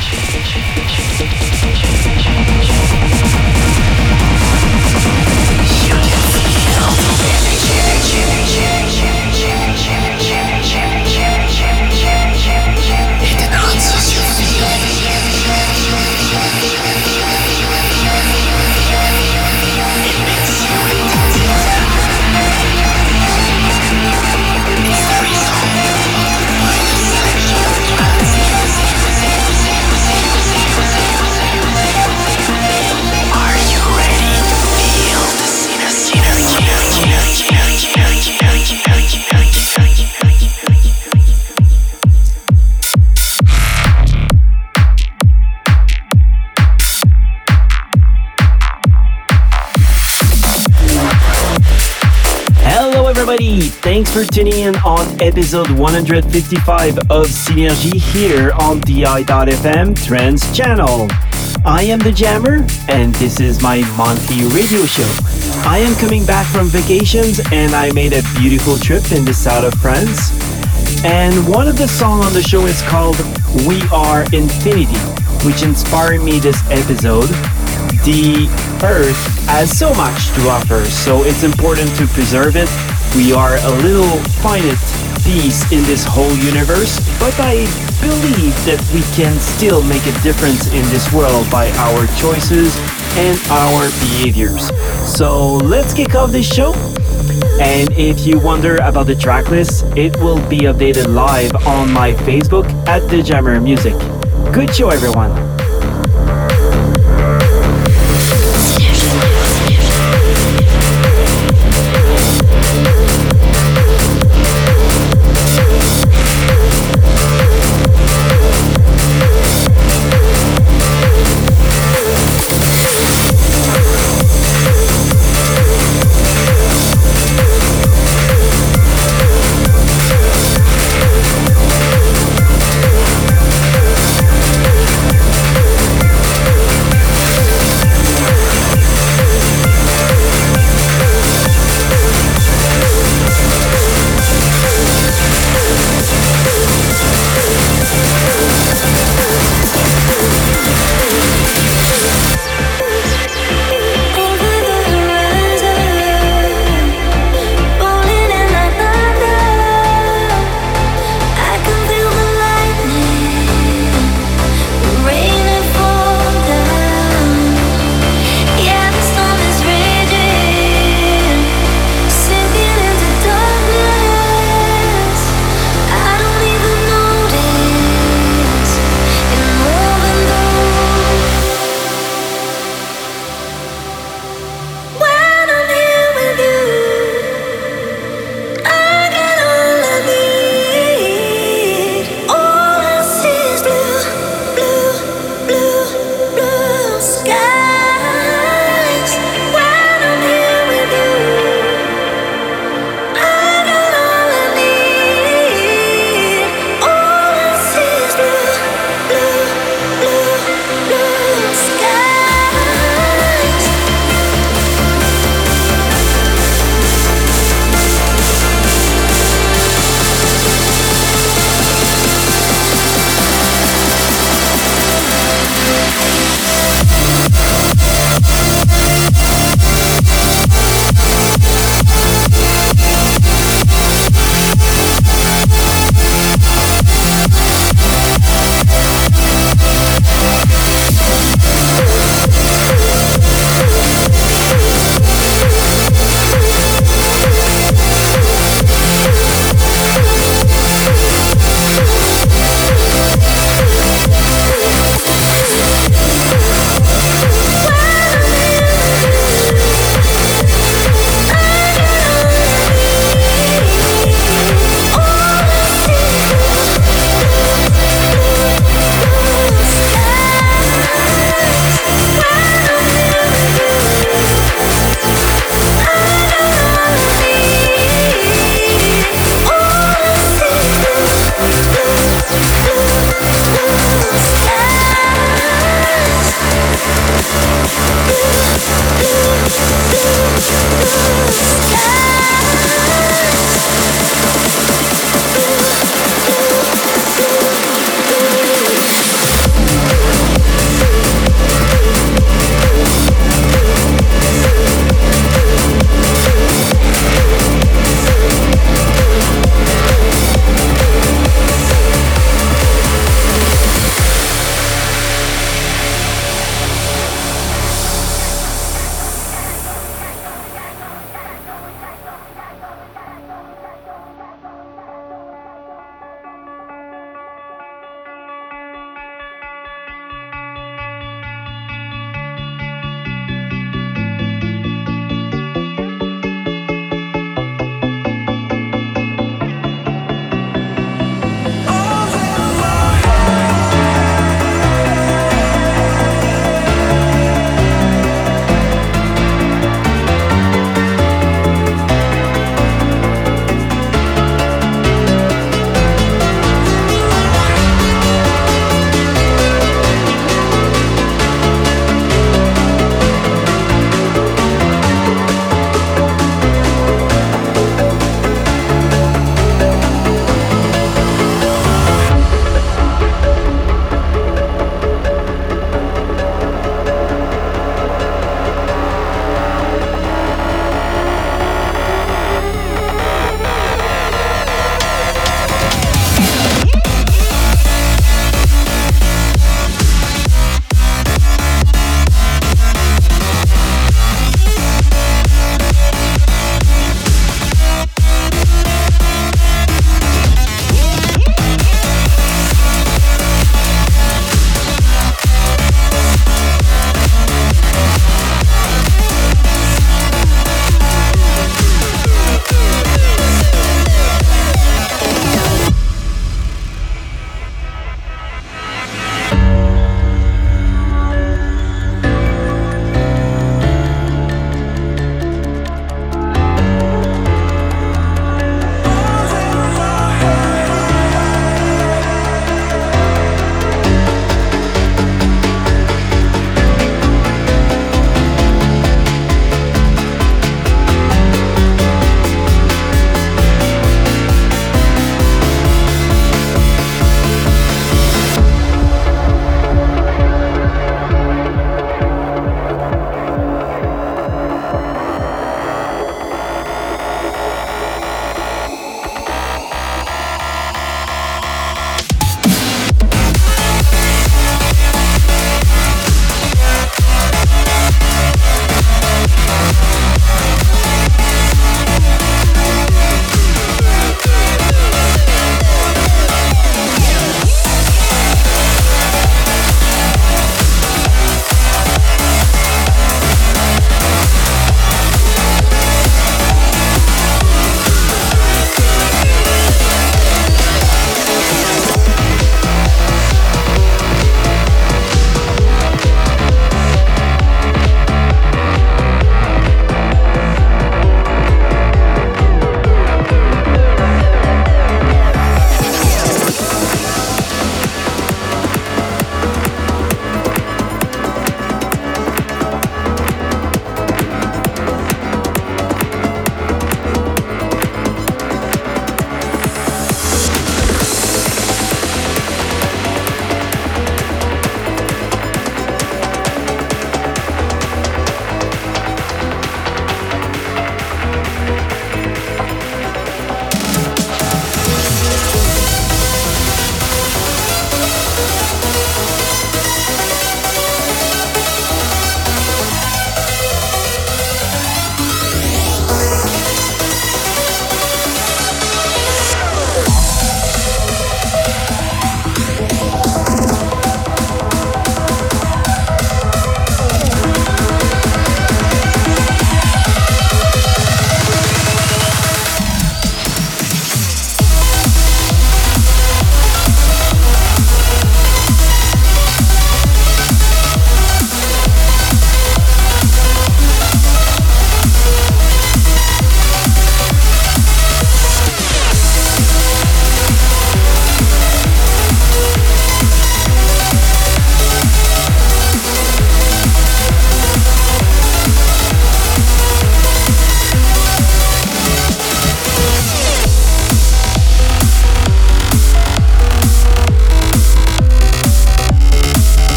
Thanks for tuning in on episode 155 of Synergy here on DI.FM Trance channel. I am the Jammer, and this is my monthly radio show. I am coming back from vacations, and I made a beautiful trip in the south of France. And one of the songs on the show is called We Are Infinity, which inspired me this episode. The Earth has so much to offer, so it's important to preserve it we are a little finite piece in this whole universe, but I believe that we can still make a difference in this world by our choices and our behaviors. So let's kick off this show. And if you wonder about the tracklist, it will be updated live on my Facebook at The Jammer Music. Good show, everyone.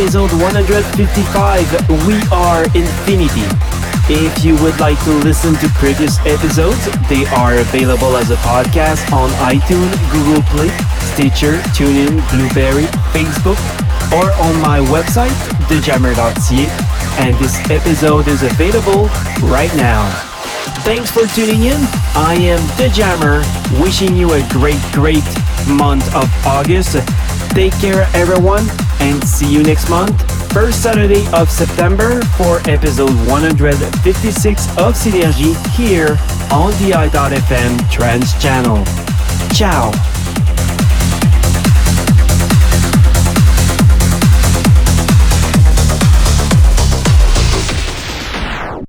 Episode 155. We are Infinity. If you would like to listen to previous episodes, they are available as a podcast on iTunes, Google Play, Stitcher, TuneIn, Blubrry, Facebook, or on my website, thejammer.ca. And this episode is available right now. Thanks for tuning in. I am The Jammer, wishing you a great, great month of August. Take care, everyone, and see you next month first Saturday of September for episode 156 of Synergy here on the i.fm trance channel. Ciao!